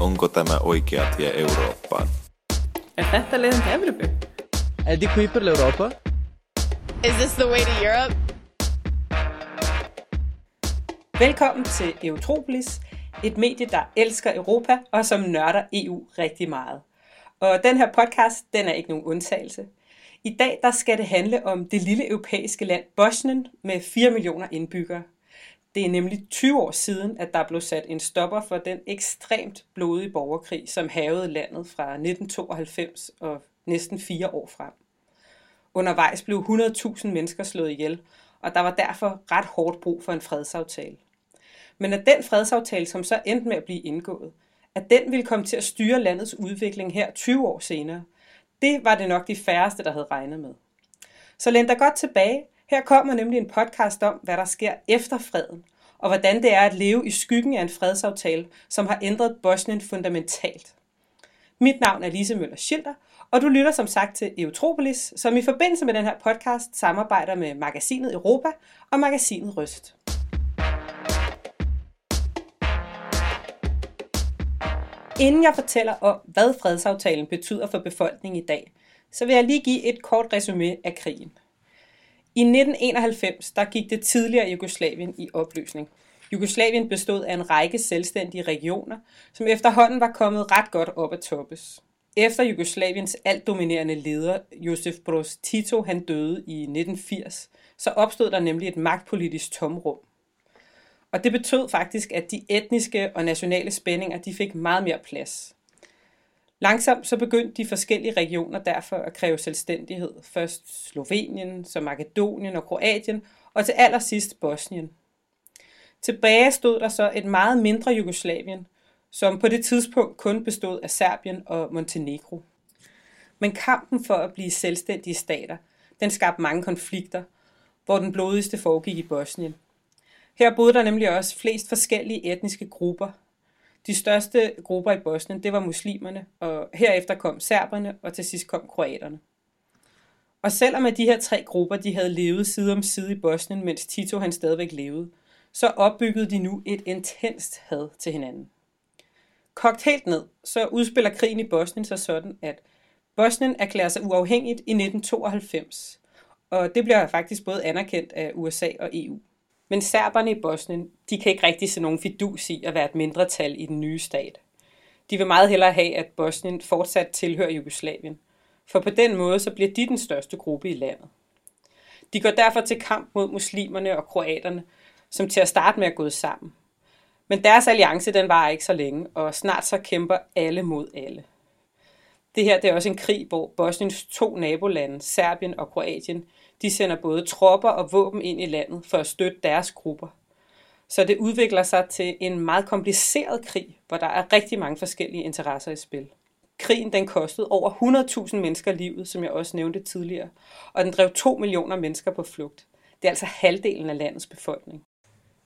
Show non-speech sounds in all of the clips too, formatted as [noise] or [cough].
Onko tämä oikea tie Eurooppaan? Er þetta leiðin til Evropu? Er det qui per l'Europa? Is this the way to Europe? Velkommen til Eurotropolis, et medie, der elsker Europa og som nørder EU rigtig meget. Og den her podcast, den er ikke nogen undtagelse. I dag der skal det handle om det lille europæiske land Bosnien med 4 millioner indbyggere. Det er nemlig 20 år siden, at der blev sat en stopper for den ekstremt blodige borgerkrig, som havede landet fra 1992 og næsten fire år frem. Undervejs blev 100.000 mennesker slået ihjel, og der var derfor ret hårdt brug for en fredsaftale. Men at den fredsaftale, som så endte med at blive indgået, at den ville komme til at styre landets udvikling her 20 år senere, det var det nok de færreste, der havde regnet med. Så læn dig godt tilbage. Her kommer nemlig en podcast om, hvad der sker efter freden, og hvordan det er at leve i skyggen af en fredsaftale, som har ændret Bosnien fundamentalt. Mit navn er Lise Møller Schilder, og du lytter som sagt til Eutropolis, som i forbindelse med den her podcast samarbejder med magasinet Europa og magasinet Røst. Inden jeg fortæller om, hvad fredsaftalen betyder for befolkningen i dag, så vil jeg lige give et kort resume af krigen. I 1991 der gik det tidligere Jugoslavien i opløsning. Jugoslavien bestod af en række selvstændige regioner, som efterhånden var kommet ret godt op at toppes. Efter Jugoslaviens altdominerende leder, Josef Broz Tito, han døde i 1980, så opstod der nemlig et magtpolitisk tomrum. Og det betød faktisk, at de etniske og nationale spændinger de fik meget mere plads. Langsomt så begyndte de forskellige regioner derfor at kræve selvstændighed. Først Slovenien, så Makedonien og Kroatien, og til allersidst Bosnien. Tilbage stod der så et meget mindre Jugoslavien, som på det tidspunkt kun bestod af Serbien og Montenegro. Men kampen for at blive selvstændige stater, den skabte mange konflikter, hvor den blodigste foregik i Bosnien. Her boede der nemlig også flest forskellige etniske grupper. De største grupper i Bosnien, det var muslimerne, og herefter kom serberne, og til sidst kom kroaterne. Og selvom at de her tre grupper, de havde levet side om side i Bosnien, mens Tito han stadigvæk levede, så opbyggede de nu et intenst had til hinanden. Kogt helt ned, så udspiller krigen i Bosnien sig sådan, at Bosnien erklærer sig uafhængigt i 1992, og det bliver faktisk både anerkendt af USA og EU. Men serberne i Bosnien, de kan ikke rigtig se nogen fidus i at være et mindretal i den nye stat. De vil meget hellere have, at Bosnien fortsat tilhører Jugoslavien, for på den måde så bliver de den største gruppe i landet. De går derfor til kamp mod muslimerne og kroaterne, som til at starte med er gået sammen. Men deres alliance den var ikke så længe, og snart så kæmper alle mod alle. Det her det er også en krig, hvor Bosniens to nabolande, Serbien og Kroatien, de sender både tropper og våben ind i landet for at støtte deres grupper. Så det udvikler sig til en meget kompliceret krig, hvor der er rigtig mange forskellige interesser i spil. Krigen den kostede over 100.000 mennesker livet, som jeg også nævnte tidligere, og den drev 2 millioner mennesker på flugt. Det er altså halvdelen af landets befolkning.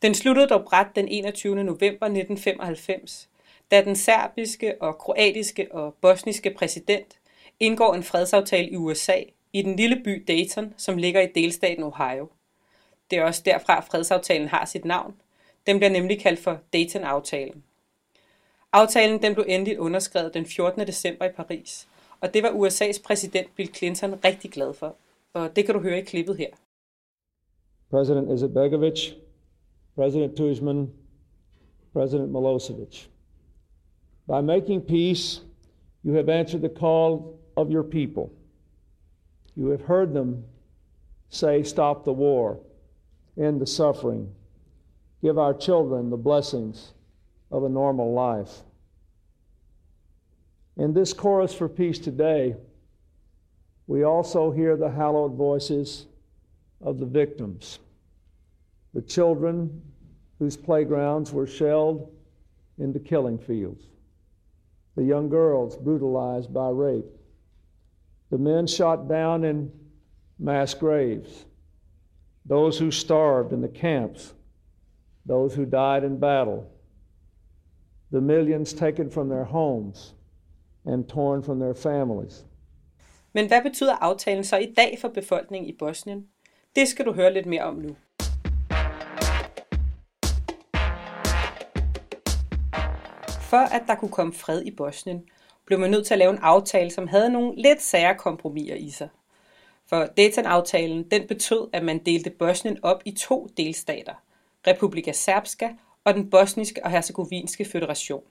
Den sluttede dog bræt den 21. november 1995, da den serbiske og kroatiske og bosniske præsident indgår en fredsaftale i USA i den lille by Dayton, som ligger i delstaten Ohio. Det er også derfra, fredsaftalen har sit navn. Den bliver nemlig kaldt for Dayton-aftalen. Aftalen den blev endeligt underskrevet den 14. december i Paris, og det var USA's præsident Bill Clinton rigtig glad for. Og det kan du høre i klippet her. President Izetbegovic, President Tuzman, President Milosevic. By making peace, you have answered the call of your people. You have heard them say, Stop the war, end the suffering, give our children the blessings of a normal life. In this chorus for peace today, we also hear the hallowed voices of the victims, the children whose playgrounds were shelled into killing fields, the young girls brutalized by rape, the men shot down in mass graves, those who starved in the camps, those who died in battle, the millions taken from their homes and torn from their families. Men hvad betyder aftalen så i dag for befolkningen i Bosnien? Det skal du høre lidt mere om nu. for at der kunne komme fred i Bosnien, blev man nødt til at lave en aftale, som havde nogle lidt sære kompromiser i sig. For Dayton-aftalen den betød, at man delte Bosnien op i to delstater, Republika Srpska og den bosniske og herzegovinske føderation.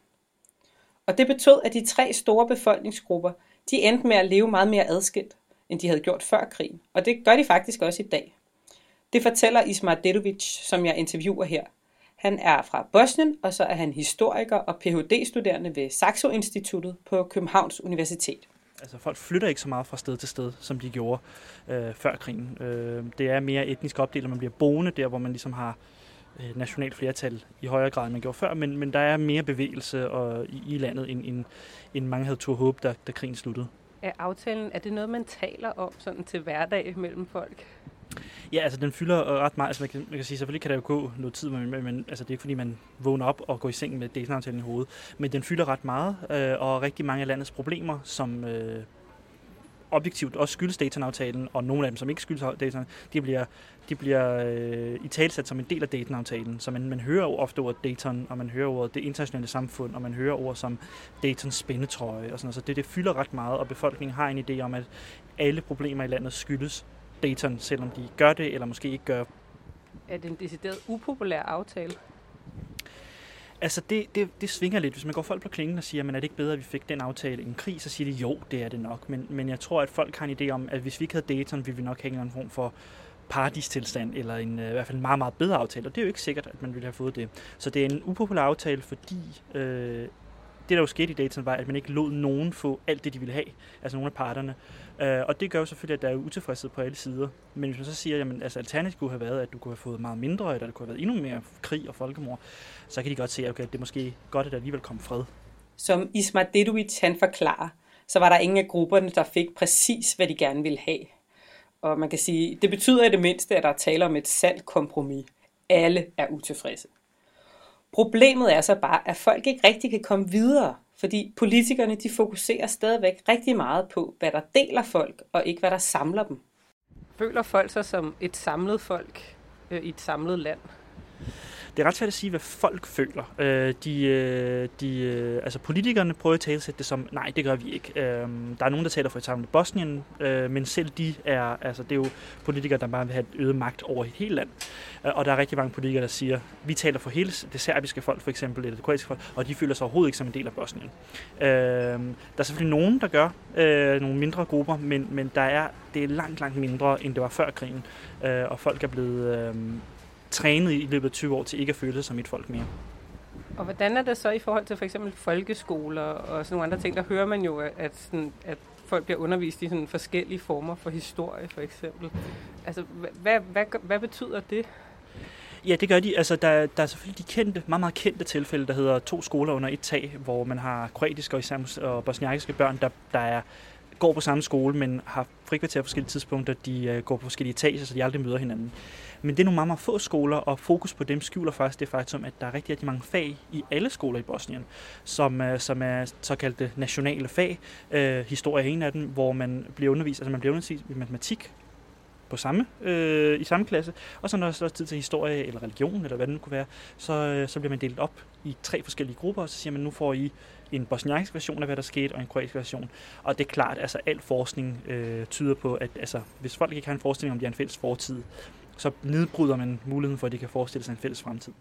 Og det betød, at de tre store befolkningsgrupper, de endte med at leve meget mere adskilt, end de havde gjort før krigen. Og det gør de faktisk også i dag. Det fortæller Ismar Dedovic, som jeg interviewer her. Han er fra Bosnien, og så er han historiker og Ph.D.-studerende ved Saxo Instituttet på Københavns Universitet. Altså folk flytter ikke så meget fra sted til sted, som de gjorde øh, før krigen. Øh, det er mere etnisk opdelt, man bliver boende der, hvor man ligesom har øh, nationalt flertal i højere grad, end man gjorde før, men, men der er mere bevægelse og, i, i landet, end, end, end mange havde tur håb, da, da krigen sluttede. Er aftalen, er det noget, man taler om sådan til hverdag mellem folk? Ja, altså den fylder øh, ret meget. Altså man kan, man kan sige, selvfølgelig kan der jo gå noget tid, men, men altså, det er ikke fordi, man vågner op og går i seng med Dayton-aftalen i hovedet. Men den fylder ret meget, øh, og rigtig mange af landets problemer, som øh, objektivt også skyldes Dayton-aftalen, og nogle af dem, som ikke skyldes Dayton, de bliver, de bliver øh, i talsat som en del af Dayton-aftalen. Så man, man hører jo ofte ordet Dayton, og man hører ordet det internationale samfund, og man hører ord som Daytons spændetrøje og sådan noget. Så det, det fylder ret meget, og befolkningen har en idé om, at alle problemer i landet skyldes Dayton, selvom de gør det, eller måske ikke gør. Er det en decideret upopulær aftale? Altså, det, det, det svinger lidt. Hvis man går folk på klingen og siger, men er det ikke bedre, at vi fik den aftale i en krig, så siger de, jo, det er det nok. Men, men jeg tror, at folk har en idé om, at hvis vi ikke havde Dayton, ville vi nok have en form for paradistilstand, eller en, øh, i hvert fald en meget, meget bedre aftale. Og det er jo ikke sikkert, at man ville have fået det. Så det er en upopulær aftale, fordi øh, det, der jo skete i Dayton, var, at man ikke lod nogen få alt det, de ville have, altså nogle af parterne. Øh, og det gør jo selvfølgelig, at der er utilfredshed på alle sider. Men hvis man så siger, at altså, alternativet kunne have været, at du kunne have fået meget mindre, eller det kunne have været endnu mere krig og folkemord, så kan de godt se, okay, at det er måske godt, at der alligevel kom fred. Som Ismail Dedovic han forklarer, så var der ingen af grupperne, der fik præcis, hvad de gerne ville have. Og man kan sige, det betyder i det mindste, at der taler om et sandt kompromis. Alle er utilfredse. Problemet er så bare, at folk ikke rigtig kan komme videre, fordi politikerne de fokuserer stadigvæk rigtig meget på, hvad der deler folk, og ikke hvad der samler dem. Føler folk sig som et samlet folk øh, i et samlet land? Det er ret svært at sige, hvad folk føler. Øh, de, øh, de, øh, altså politikerne prøver at talsætte det som, nej, det gør vi ikke. Øh, der er nogen, der taler for eksempel Bosnien, øh, men selv de er, altså det er jo politikere, der bare vil have et øget magt over et helt land. Øh, og der er rigtig mange politikere, der siger, vi taler for hele det serbiske folk for eksempel, eller det kroatiske folk, og de føler sig overhovedet ikke som en del af Bosnien. Øh, der er selvfølgelig nogen, der gør, øh, nogle mindre grupper, men, men der er, det er langt, langt mindre, end det var før krigen. Øh, og folk er blevet, øh, trænet i løbet af 20 år til ikke at føle sig som et folk mere. Og hvordan er det så i forhold til for eksempel folkeskoler og sådan nogle andre ting? Der hører man jo, at, sådan, at folk bliver undervist i sådan forskellige former for historie, for eksempel. Altså, hvad, hvad, hvad betyder det? Ja, det gør de. Altså, der, der er selvfølgelig de kendte, meget, meget kendte tilfælde, der hedder to skoler under et tag, hvor man har kroatiske og, især, og bosniakiske børn, der, der er går på samme skole, men har frikvarter på forskellige tidspunkter. De øh, går på forskellige etager, så de aldrig møder hinanden. Men det er nogle meget, meget få skoler, og fokus på dem skjuler faktisk det faktum, at der er rigtig, rigtig mange fag i alle skoler i Bosnien, som, øh, som er såkaldte nationale fag. Øh, historie er en af dem, hvor man bliver undervist, altså man bliver undervist i matematik, på samme, øh, i samme klasse, og så når der er tid til historie eller religion, eller hvad det nu kunne være, så, øh, så bliver man delt op i tre forskellige grupper, og så siger man, nu får I en bosniansk version af, hvad der skete, og en kroatisk version. Og det er klart, altså al forskning øh, tyder på, at altså, hvis folk ikke har en forestilling om, de har en fælles fortid, så nedbryder man muligheden for, at de kan forestille sig en fælles fremtid.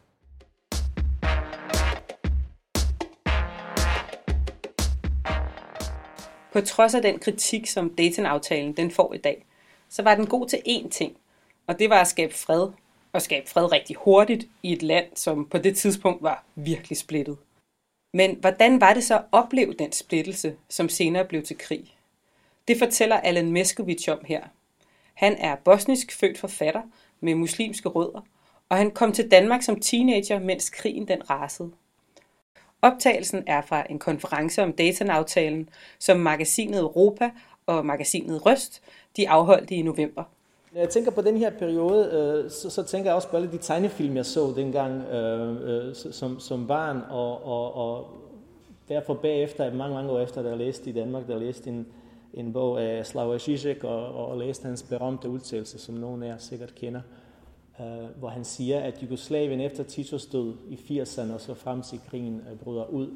På trods af den kritik, som Dayton-aftalen den får i dag, så var den god til én ting, og det var at skabe fred, og skabe fred rigtig hurtigt i et land, som på det tidspunkt var virkelig splittet. Men hvordan var det så at opleve den splittelse, som senere blev til krig? Det fortæller Alan Meskovic om her. Han er bosnisk født forfatter med muslimske rødder, og han kom til Danmark som teenager, mens krigen den rasede. Optagelsen er fra en konference om Dayton-aftalen, som magasinet Europa og magasinet Røst de afholdte i november. Når jeg tænker på den her periode, øh, så, så tænker jeg også på alle de tegnefilm, jeg så dengang øh, øh, som, som barn, og, og, og derfor bagefter, mange, mange år efter, da jeg læste i Danmark, der læste en, en bog af Slavoj Žižek, og, og læste hans berømte udtalelse, som nogen af jer sikkert kender, øh, hvor han siger, at Jugoslavien efter Titos død i 80'erne og så frem til krigen øh, bryder ud,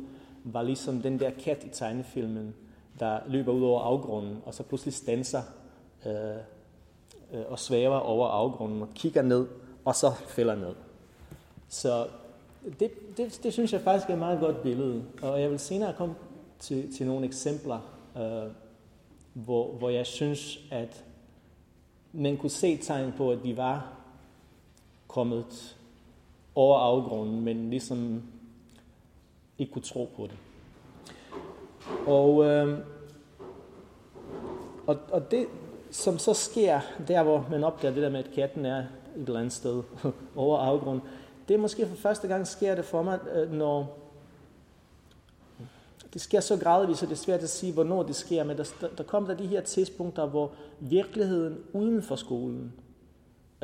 var ligesom den der kat i tegnefilmen, der løber ud over afgrunden, og så pludselig stanser øh, øh, og svæver over afgrunden og kigger ned, og så falder ned. Så det, det, det synes jeg faktisk er et meget godt billede, og jeg vil senere komme til, til nogle eksempler, øh, hvor, hvor jeg synes, at man kunne se tegn på, at vi var kommet over afgrunden, men ligesom ikke kunne tro på det. Og, øh, og, og det, som så sker, der hvor man opdager det der med, at katten er et eller andet sted [laughs] over afgrunden, det er måske for første gang sker det for mig, øh, når det sker så gradvist, at det er svært at sige, hvornår det sker, men der, der kommer der de her tidspunkter, hvor virkeligheden uden for skolen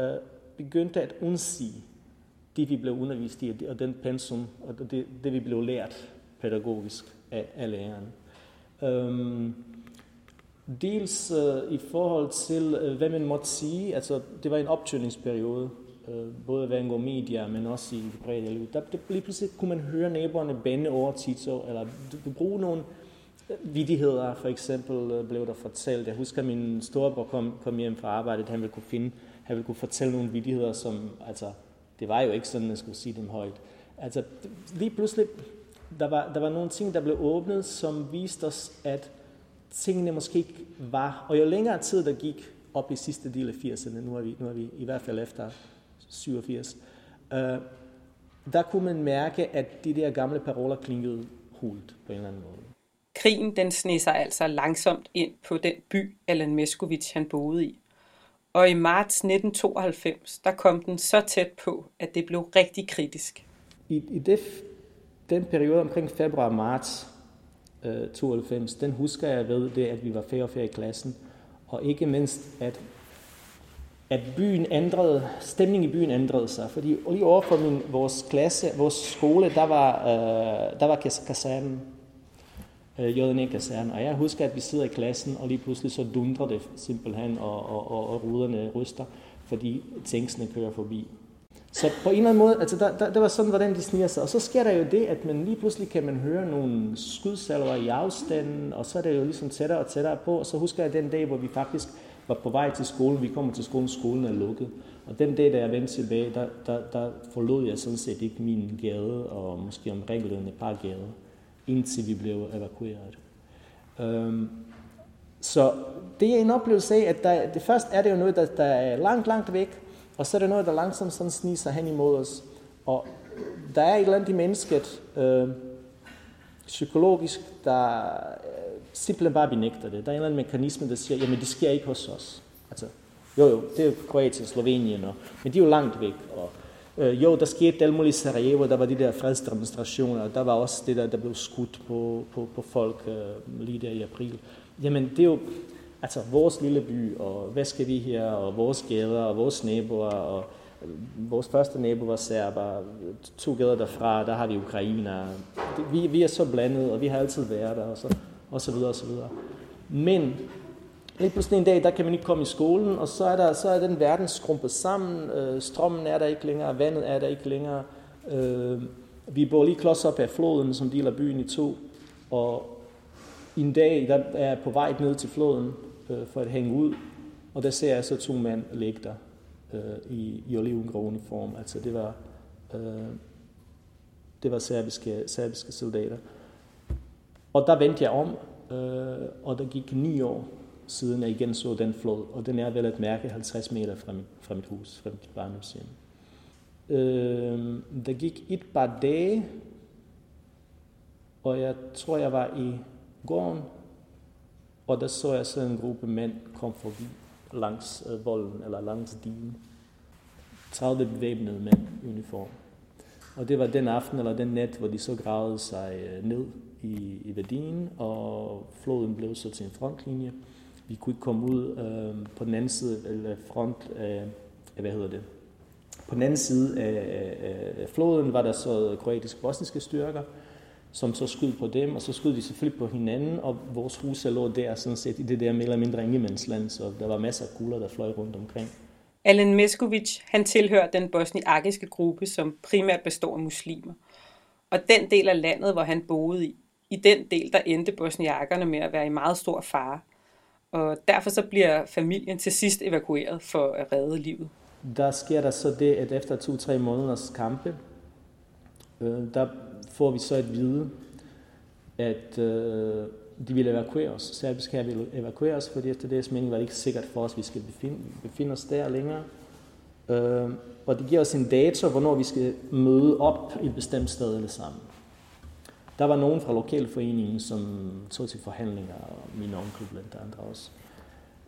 øh, begyndte at undsige det, vi blev undervist i, og den pensum, og det, det vi blev lært pædagogisk af, af læreren. Øhm, dels øh, i forhold til, øh, hvad man måtte sige, altså det var en optøningsperiode, øh, både hvad angår medier, men også i det brede liv. Der, der, lige pludselig kunne man høre naboerne bande over Tito, eller du, du bruge nogle øh, vidigheder, for eksempel øh, blev der fortalt. Jeg husker, at min storebror kom, kom hjem fra arbejdet, han ville kunne finde, han ville kunne fortælle nogle vidigheder, som, altså, det var jo ikke sådan, at man skulle sige dem højt. Altså, lige pludselig, der var, der var nogle ting, der blev åbnet, som viste os, at tingene måske ikke var, og jo længere tid der gik op i sidste del af 80'erne, nu er vi, nu er vi i hvert fald efter 87, øh, der kunne man mærke, at de der gamle paroler klingede hult på en eller anden måde. Krigen den sneg sig altså langsomt ind på den by, Alan Meskovic han boede i. Og i marts 1992, der kom den så tæt på, at det blev rigtig kritisk. I, i det, den periode omkring februar-marts øh, 92, den husker jeg ved det, at vi var færre og færre i klassen, og ikke mindst, at at byen ændrede, stemningen i byen ændrede sig. Fordi lige over for min, vores klasse, vores skole, der var, øh, der var kasernen, øh, JNE kasernen. Og jeg husker, at vi sidder i klassen, og lige pludselig så dundrer det simpelthen, og, og, og, og ruderne ryster, fordi tænksene kører forbi. Så på en eller anden måde, altså der, der, det var sådan, hvordan de sniger sig. Og så sker der jo det, at man lige pludselig kan man høre nogle skudsalver i afstanden, og så er det jo ligesom tættere og tættere på. Og så husker jeg den dag, hvor vi faktisk var på vej til skolen. Vi kommer til skolen, skolen er lukket. Og den dag, da jeg vendte tilbage, der, der, der forlod jeg sådan set ikke min gade, og måske omkringliggende en par gader, indtil vi blev evakueret. Um, så det er en oplevelse af, at der, det først er det jo noget, der, der er langt, langt væk, og så er det noget, der langsomt sådan sniger sig hen imod os. Og der er et eller andet i mennesket, øh, psykologisk, der øh, simpelthen bare benægter det. Der er en eller anden mekanisme, der siger, jamen det sker ikke hos os. Altså, jo jo, det er jo Kroatien, Slovenien, og, men de er jo langt væk. Og, øh, jo, der skete alt muligt i Sarajevo, der var de der fredsdemonstrationer, og der var også det der, der blev skudt på, på, på folk øh, lige der i april. Jamen det er jo, altså vores lille by, og hvad skal vi her, og vores gader, og vores naboer, og øh, vores første nabo var serber, to gader derfra, der har vi ukrainer. Vi, vi er så blandet, og vi har altid været der, og så og så videre, og så videre. Men lige pludselig en dag, der kan man ikke komme i skolen, og så er, der, så er den verden skrumpet sammen, øh, strømmen er der ikke længere, vandet er der ikke længere, øh, vi bor lige klods op af floden, som deler byen i to, og en dag, der er jeg på vej ned til floden øh, for at hænge ud, og der ser jeg så to mænd ligge der øh, i, i olivengrå uniform. Altså det var, øh, det var serbiske, serbiske soldater. Og der vendte jeg om, øh, og der gik ni år siden jeg igen så den flod, og den er vel at mærke 50 meter fra mit, fra mit hus, fra mit barndomshjem. Øh, der gik et par dage, og jeg tror, jeg var i gården, og der så jeg så en gruppe mænd kom forbi langs øh, volden, eller langs digen. 30 bevæbnede mænd i uniform. Og det var den aften eller den nat, hvor de så gravede sig øh, ned i, i værdien, og floden blev så til en frontlinje. Vi kunne ikke komme ud øh, på den anden side eller front øh, af, hvad hedder det, på den anden side af, af, af floden var der så kroatiske bosniske styrker, som så skød på dem, og så skød de selvfølgelig på hinanden, og vores hus lå der sådan set i det der mere eller mindre ingemandsland, så der var masser af kugler, der fløj rundt omkring. Alen Meskovic, han tilhører den bosniakiske gruppe, som primært består af muslimer. Og den del af landet, hvor han boede i, i den del, der endte bosniakerne med at være i meget stor fare. Og derfor så bliver familien til sidst evakueret for at redde livet. Der sker der så det, at efter to-tre måneders kampe, øh, der får vi så at vide, at øh, de vil evakuere os. Serbisk her ville evakuere os, fordi efter deres mening var det ikke sikkert for os, at vi skal befinde, befinde os der længere. Øh, og det giver os en dato, hvornår vi skal møde op i et bestemt sted alle sammen. Der var nogen fra lokalforeningen, som tog til forhandlinger, og min onkel blandt andre også,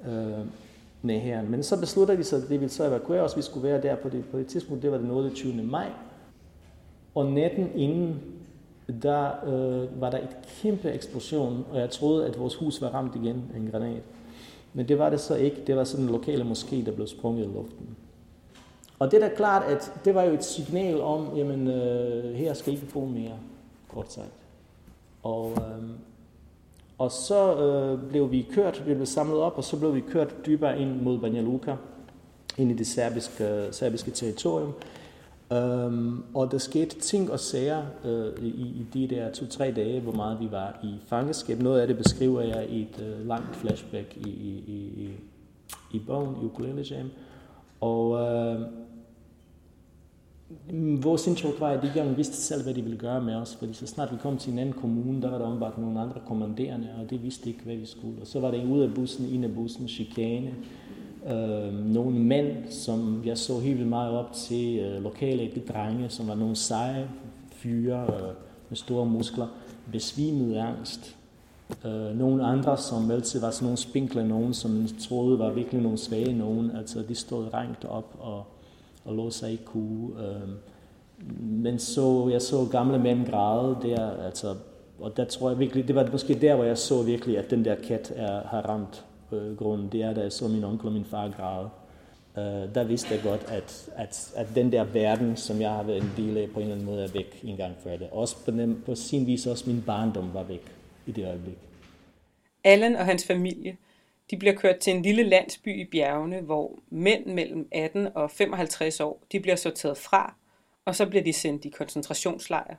øh, med her. Men så besluttede de sig, at de ville så evakuere os. Vi skulle være der på det, på det tidspunkt, det var den 20. maj. Og natten inden, der øh, var der et kæmpe eksplosion, og jeg troede, at vores hus var ramt igen af en granat. Men det var det så ikke. Det var sådan en lokale moské, der blev sprunget i luften. Og det er da klart, at det var jo et signal om, jamen øh, her skal I ikke bo mere, kort sagt. Og, øh, og så øh, blev vi kørt, vi blev samlet op, og så blev vi kørt dybere ind mod Banja Luka, ind i det serbiske, øh, serbiske territorium. Um, og der skete ting og sager uh, i, i de der to-tre dage, hvor meget vi var i fangeskab. Noget af det beskriver jeg i et uh, langt flashback i, i, i, i bogen, i Ukulele Jam. Og uh, vores indtryk var, at de ikke vidste selv, hvad de ville gøre med os. Fordi så snart vi kom til en anden kommune, der var der åbenbart nogle andre kommanderende, og de vidste ikke, hvad vi skulle. Og så var det ud af bussen, ind af bussen, chikane. Øh, nogle mænd, som jeg så helt vildt meget op til, øh, lokale drenge, som var nogle seje fyre øh, med store muskler, besvimede angst. Øh, nogle andre, som altid var sådan nogle spinkle nogen, som troede var virkelig nogle svage nogen, altså de stod rangt op og og lå sig i kue. Øh, men så, jeg så gamle mænd græde der, altså, og der tror jeg virkelig, det var måske der, hvor jeg så virkelig, at den der kat er, har ramt øh, grunden. Det er, da jeg så min onkel og min far græde. Øh, der vidste jeg godt, at, at, at den der verden, som jeg har været en del af, på en eller anden måde er væk en gang for det. Også på, den, på sin vis også min barndom var væk i det øjeblik. Allen og hans familie de bliver kørt til en lille landsby i bjergene, hvor mænd mellem 18 og 55 år de bliver sorteret fra, og så bliver de sendt i koncentrationslejre.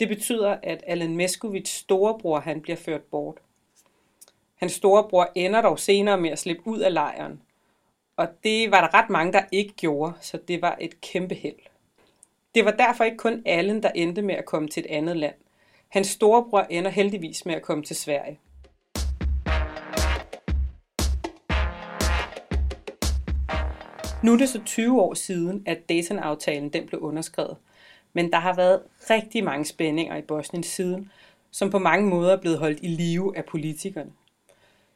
Det betyder, at Alan Meskovits storebror han bliver ført bort. Hans storebror ender dog senere med at slippe ud af lejren, og det var der ret mange, der ikke gjorde, så det var et kæmpe held. Det var derfor ikke kun Allen, der endte med at komme til et andet land. Hans storebror ender heldigvis med at komme til Sverige. Nu er det så 20 år siden, at Dayton-aftalen den blev underskrevet. Men der har været rigtig mange spændinger i Bosnien siden, som på mange måder er blevet holdt i live af politikerne.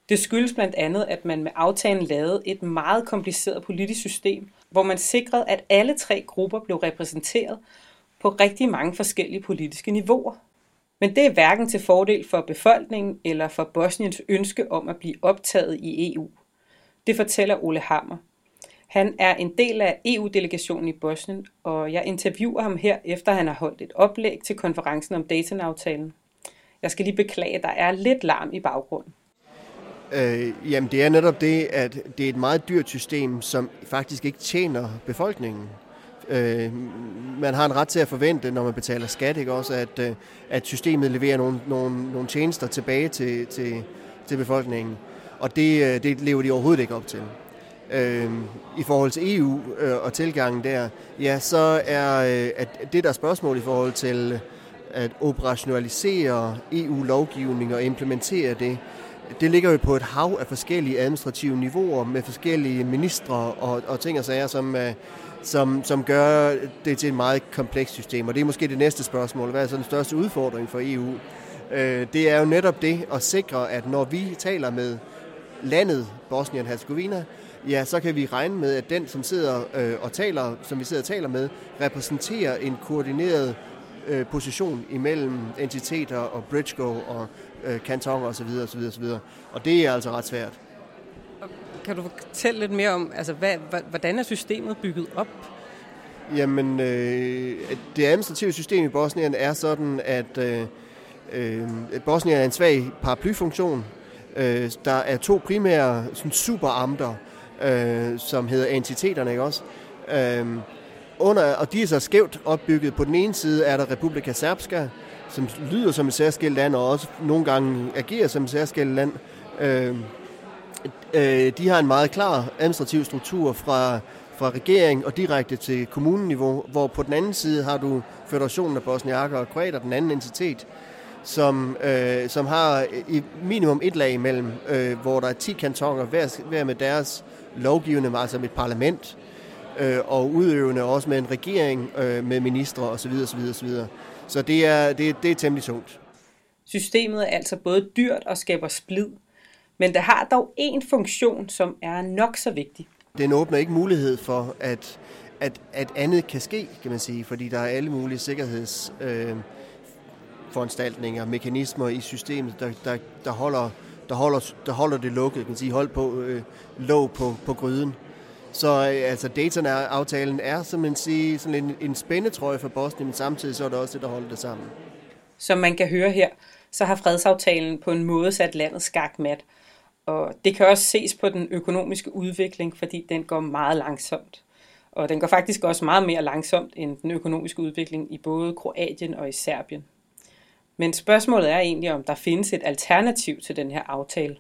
Det skyldes blandt andet, at man med aftalen lavede et meget kompliceret politisk system, hvor man sikrede, at alle tre grupper blev repræsenteret på rigtig mange forskellige politiske niveauer. Men det er hverken til fordel for befolkningen eller for Bosniens ønske om at blive optaget i EU. Det fortæller Ole Hammer, han er en del af EU-delegationen i Bosnien, og jeg interviewer ham her, efter han har holdt et oplæg til konferencen om Dayton-aftalen. Jeg skal lige beklage, at der er lidt larm i baggrunden. Øh, jamen det er netop det, at det er et meget dyrt system, som faktisk ikke tjener befolkningen. Øh, man har en ret til at forvente, når man betaler skat, ikke også, at, øh, at systemet leverer nogle, nogle, nogle tjenester tilbage til, til, til befolkningen. Og det, øh, det lever de overhovedet ikke op til øh, i forhold til EU øh, og tilgangen der, ja, så er øh, at det der spørgsmål i forhold til at operationalisere EU-lovgivning og implementere det, det ligger jo på et hav af forskellige administrative niveauer med forskellige ministre og, og ting og sager, som, øh, som, som gør det til et meget komplekst system. Og det er måske det næste spørgsmål. Hvad er så den største udfordring for EU? Øh, det er jo netop det at sikre, at når vi taler med landet Bosnien-Herzegovina, ja, så kan vi regne med, at den, som sidder øh, og taler, som vi sidder og taler med, repræsenterer en koordineret øh, position imellem entiteter og Bridgego og øh, kantoner osv. osv. osv. Og det er altså ret svært. Kan du fortælle lidt mere om, altså, hvad, hvordan er systemet bygget op? Jamen, øh, det administrative system i Bosnien er sådan, at øh, øh, Bosnien er en svag paraplyfunktion. Øh, der er to primære sådan, superamter, øh, som hedder entiteterne, ikke også? Øh, under, og de er så skævt opbygget. På den ene side er der Republika Srpska, som lyder som et særskilt land, og også nogle gange agerer som et særskilt land. Øh, øh, de har en meget klar administrativ struktur fra, fra regering og direkte til kommuneniveau, hvor på den anden side har du Federationen af Bosniakker og Kroater, den anden entitet, som, øh, som har i minimum et lag imellem, øh, hvor der er 10 kantoner, hver, hver med deres lovgivende, altså med et parlament, øh, og udøvende også med en regering, øh, med ministre osv. osv., osv. Så det er, det, det er temmelig sundt. Systemet er altså både dyrt og skaber splid, men det har dog en funktion, som er nok så vigtig. Den åbner ikke mulighed for, at, at, at andet kan ske, kan man sige, fordi der er alle mulige sikkerheds... Øh, foranstaltninger, mekanismer i systemet, der, der, der, holder, der, holder, der holder det lukket, kan man sige, hold på, øh, låg på, på gryden. Så øh, altså Dayton-aftalen er, som man siger, sådan en, en spændetrøje for Bosnien, men samtidig så er det også det, der holder det sammen. Som man kan høre her, så har fredsaftalen på en måde sat landet skakmat. Og det kan også ses på den økonomiske udvikling, fordi den går meget langsomt. Og den går faktisk også meget mere langsomt end den økonomiske udvikling i både Kroatien og i Serbien. Men spørgsmålet er egentlig, om der findes et alternativ til den her aftale.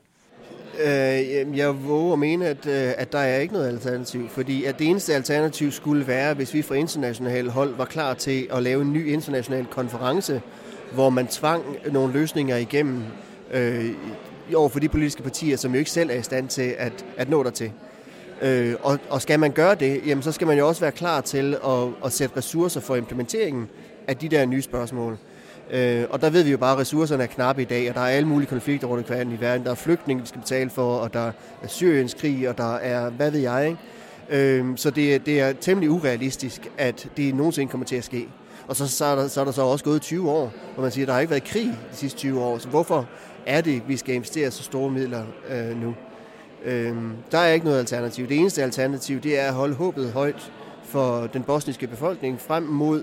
Øh, jeg våger at mene, at, øh, at der er ikke noget alternativ, fordi at det eneste alternativ skulle være, hvis vi fra internationale hold var klar til at lave en ny international konference, hvor man tvang nogle løsninger igennem øh, over for de politiske partier, som jo ikke selv er i stand til at, at nå dertil. Øh, og, og skal man gøre det, jamen, så skal man jo også være klar til at, at sætte ressourcer for implementeringen af de der nye spørgsmål. Øh, og der ved vi jo bare, at ressourcerne er knappe i dag, og der er alle mulige konflikter rundt omkring i verden. Der er flygtninge, vi skal betale for, og der er Syriens krig, og der er, hvad ved jeg, ikke? Øh, så det, det er temmelig urealistisk, at det nogensinde kommer til at ske. Og så, så, er der, så er der så også gået 20 år, hvor man siger, at der har ikke været krig de sidste 20 år. Så hvorfor er det, vi skal investere så store midler øh, nu? Øh, der er ikke noget alternativ. Det eneste alternativ, det er at holde håbet højt for den bosniske befolkning frem mod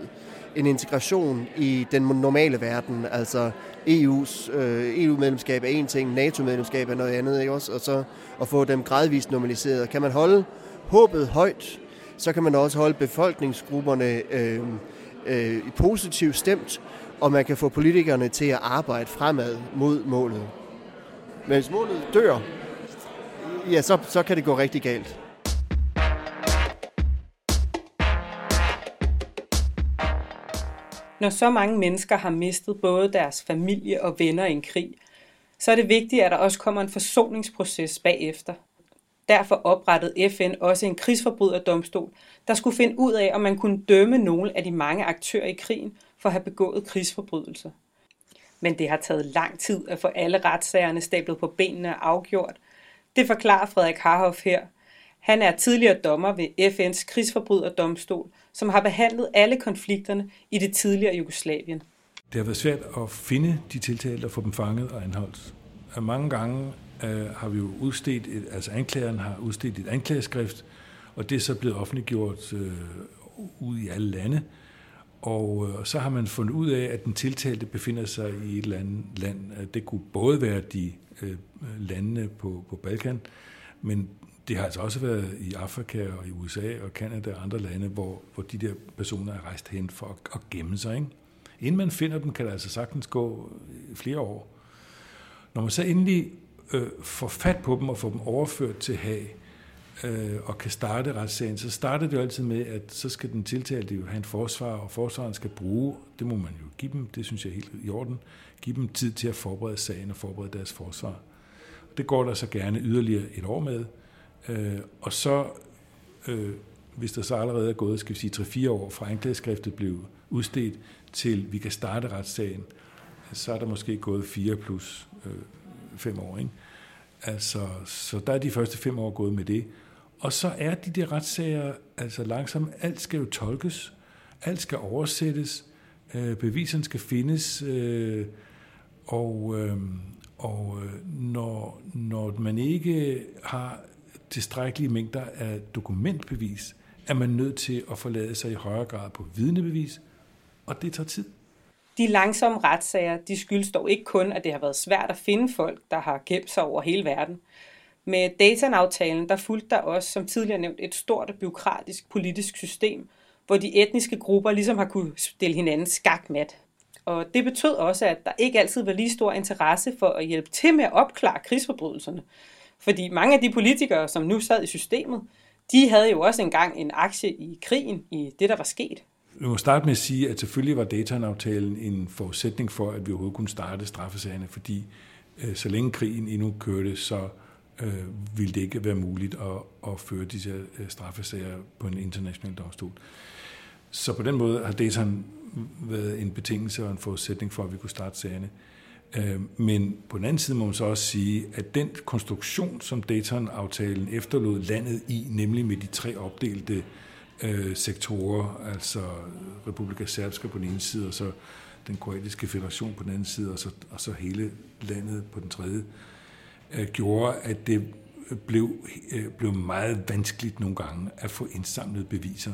en integration i den normale verden. Altså EU's øh, EU-medlemskab er en ting, NATO-medlemskab er noget andet, ikke også? Og så at få dem gradvist normaliseret. Kan man holde håbet højt, så kan man også holde befolkningsgrupperne øh, øh, positivt stemt, og man kan få politikerne til at arbejde fremad mod målet. Men hvis målet dør, ja, så, så kan det gå rigtig galt. Når så mange mennesker har mistet både deres familie og venner i en krig, så er det vigtigt, at der også kommer en forsoningsproces bagefter. Derfor oprettede FN også en krigsforbryderdomstol, der skulle finde ud af, om man kunne dømme nogle af de mange aktører i krigen for at have begået krigsforbrydelser. Men det har taget lang tid at få alle retssagerne stablet på benene og afgjort. Det forklarer Frederik Harhoff her. Han er tidligere dommer ved FN's krigsforbryderdomstol, som har behandlet alle konflikterne i det tidligere Jugoslavien. Det har været svært at finde de tiltalte og få dem fanget og anholdt. Mange gange øh, har vi jo udstedt, et, altså anklageren har udstedt et anklageskrift, og det er så blevet offentliggjort øh, ud i alle lande. Og øh, så har man fundet ud af, at den tiltalte befinder sig i et eller andet land. Det kunne både være de øh, øh landene på, på Balkan, men det har altså også været i Afrika og i USA og Kanada og andre lande, hvor, hvor de der personer er rejst hen for at, at gemme sig. Ikke? Inden man finder dem, kan der altså sagtens gå øh, flere år. Når man så endelig øh, får fat på dem og får dem overført til Haag, øh, og kan starte retssagen, så starter det jo altid med, at så skal den tiltalte jo have en forsvar, og forsvaren skal bruge, det må man jo give dem, det synes jeg er helt i orden, give dem tid til at forberede sagen og forberede deres forsvar. Det går der så gerne yderligere et år med, Øh, og så, øh, hvis der så allerede er gået, skal vi sige, 3-4 år fra anklageskriftet blev udstedt, til vi kan starte retssagen, så er der måske gået 4 plus øh, 5 år. Ikke? Altså, så der er de første 5 år gået med det. Og så er de der retssager altså langsomt, alt skal jo tolkes, alt skal oversættes, øh, beviserne skal findes, øh, og, øh, og øh, når, når man ikke har tilstrækkelige mængder af dokumentbevis, er man nødt til at forlade sig i højere grad på vidnebevis, og det tager tid. De langsomme retssager, de skyldes dog ikke kun, at det har været svært at finde folk, der har gemt sig over hele verden. Med Dayton-aftalen, der fulgte der også, som tidligere nævnt, et stort og byråkratisk politisk system, hvor de etniske grupper ligesom har kunne stille hinanden skakmat. Og det betød også, at der ikke altid var lige stor interesse for at hjælpe til med at opklare krigsforbrydelserne. Fordi mange af de politikere, som nu sad i systemet, de havde jo også engang en aktie i krigen, i det, der var sket. Vi må starte med at sige, at selvfølgelig var Dayton-aftalen en forudsætning for, at vi overhovedet kunne starte straffesagerne, fordi øh, så længe krigen endnu kørte, så øh, ville det ikke være muligt at, at føre disse øh, straffesager på en international domstol. Så på den måde har Dayton været en betingelse og en forudsætning for, at vi kunne starte sagerne. Øh, Øh, men på den anden side må man så også sige, at den konstruktion, som Dayton-aftalen efterlod landet i, nemlig med de tre opdelte øh, sektorer, altså Republika Serbska på den ene side, og så den kroatiske federation på den anden side, og så, og så hele landet på den tredje, øh, gjorde, at det blev, øh, blev meget vanskeligt nogle gange at få indsamlet beviser.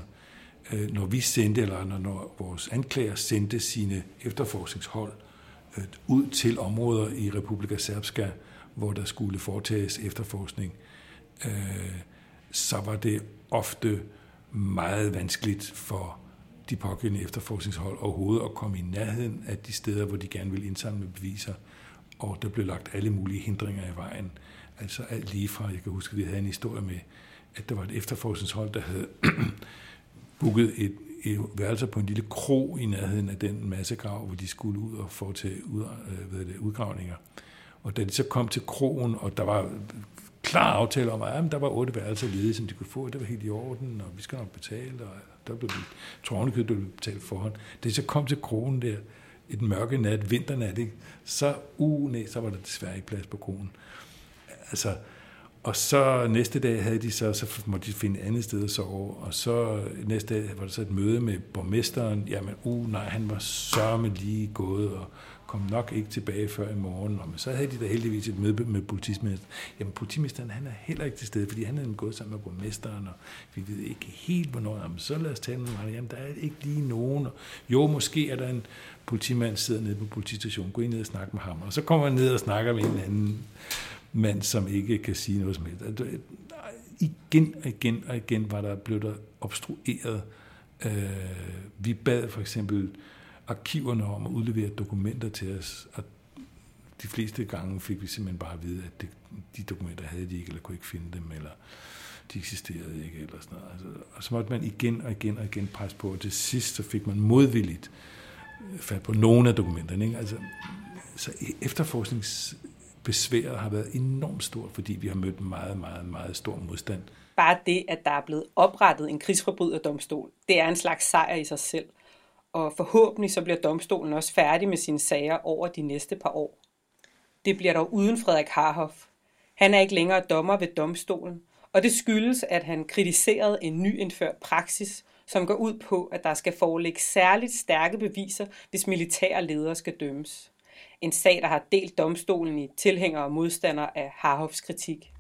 Øh, når vi sendte, eller når, når vores anklager sendte sine efterforskningshold øh, Øh, ud til områder i Republika Serbska, hvor der skulle foretages efterforskning, øh, så var det ofte meget vanskeligt for de pågældende efterforskningshold overhovedet at komme i nærheden af de steder, hvor de gerne ville indsamle beviser. Og der blev lagt alle mulige hindringer i vejen. Altså alt lige fra, jeg kan huske, at vi havde en historie med, at der var et efterforskningshold, der havde [clears throat] booket et, et værelse på en lille kro i nærheden af den massegrav, hvor de skulle ud og foretage ud, øh, hvad det, udgravninger. Og da de så kom til kroen, og der var klar aftale om, at der var otte værelser ledige, som de kunne få, og det var helt i orden, og vi skal nok betale, og der blev tårnekød, der blev betalt forhånd. Da de så kom til kroen der, et mørke nat, vinternat, ikke? så, uh, nej, så var der desværre ikke plads på kronen. Altså, og så næste dag havde de så, så måtte de finde et andet sted at sove, og så næste dag var der så et møde med borgmesteren, jamen, uh, nej, han var sørme lige gået, og kom nok ikke tilbage før i morgen. Og så havde de da heldigvis et møde med politimesteren. Jamen, politimesteren han er heller ikke til stede, fordi han er gået sammen med borgmesteren, og vi ved ikke helt, hvornår. Jamen, så lad os tale med ham. Jamen, der er ikke lige nogen. Og jo, måske er der en politimand, der sidder nede på politistationen. Gå ind ned og snak med ham. Og så kommer han ned og snakker med en anden mand, som ikke kan sige noget som helst. Altså, igen og igen og igen var der blevet der obstrueret. Øh, vi bad for eksempel arkiverne om at udlevere dokumenter til os, og de fleste gange fik vi simpelthen bare at vide, at det, de dokumenter havde de ikke, eller kunne ikke finde dem, eller de eksisterede ikke, eller sådan noget. Altså, og så måtte man igen og igen og igen presse på, og til sidst så fik man modvilligt fat på nogle af dokumenterne. Ikke? Altså, så e- besværet har været enormt stort, fordi vi har mødt meget, meget, meget stor modstand. Bare det, at der er blevet oprettet en krigsforbryderdomstol, det er en slags sejr i sig selv og forhåbentlig så bliver domstolen også færdig med sine sager over de næste par år. Det bliver dog uden Frederik Harhoff. Han er ikke længere dommer ved domstolen, og det skyldes, at han kritiserede en nyindført praksis, som går ud på, at der skal foreligge særligt stærke beviser, hvis militære ledere skal dømmes. En sag, der har delt domstolen i tilhængere og modstandere af Harhoffs kritik.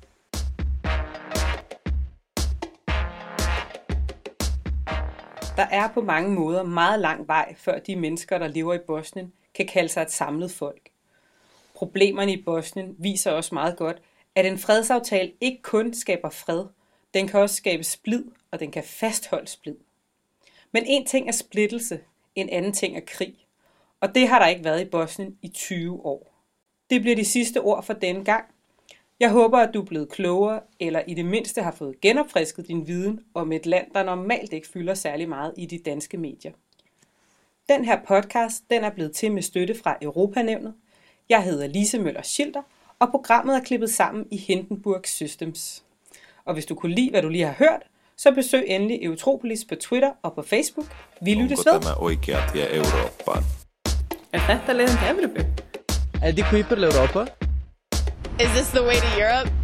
Der er på mange måder meget lang vej, før de mennesker, der lever i Bosnien, kan kalde sig et samlet folk. Problemerne i Bosnien viser også meget godt, at en fredsaftale ikke kun skaber fred, den kan også skabe splid, og den kan fastholde splid. Men en ting er splittelse, en anden ting er krig. Og det har der ikke været i Bosnien i 20 år. Det bliver de sidste ord for denne gang, jeg håber, at du er blevet klogere, eller i det mindste har fået genopfrisket din viden om et land, der normalt ikke fylder særlig meget i de danske medier. Den her podcast den er blevet til med støtte fra Europanævnet. Jeg hedder Lise Møller Schilder, og programmet er klippet sammen i Hindenburg Systems. Og hvis du kunne lide, hvad du lige har hørt, så besøg endelig Eutropolis på Twitter og på Facebook. Vi lyttes ved. tämä oikea tie Eurooppaan? Er þetta leiðin til Evropu? Er det Kuiper Europa? Is this the way to Europe?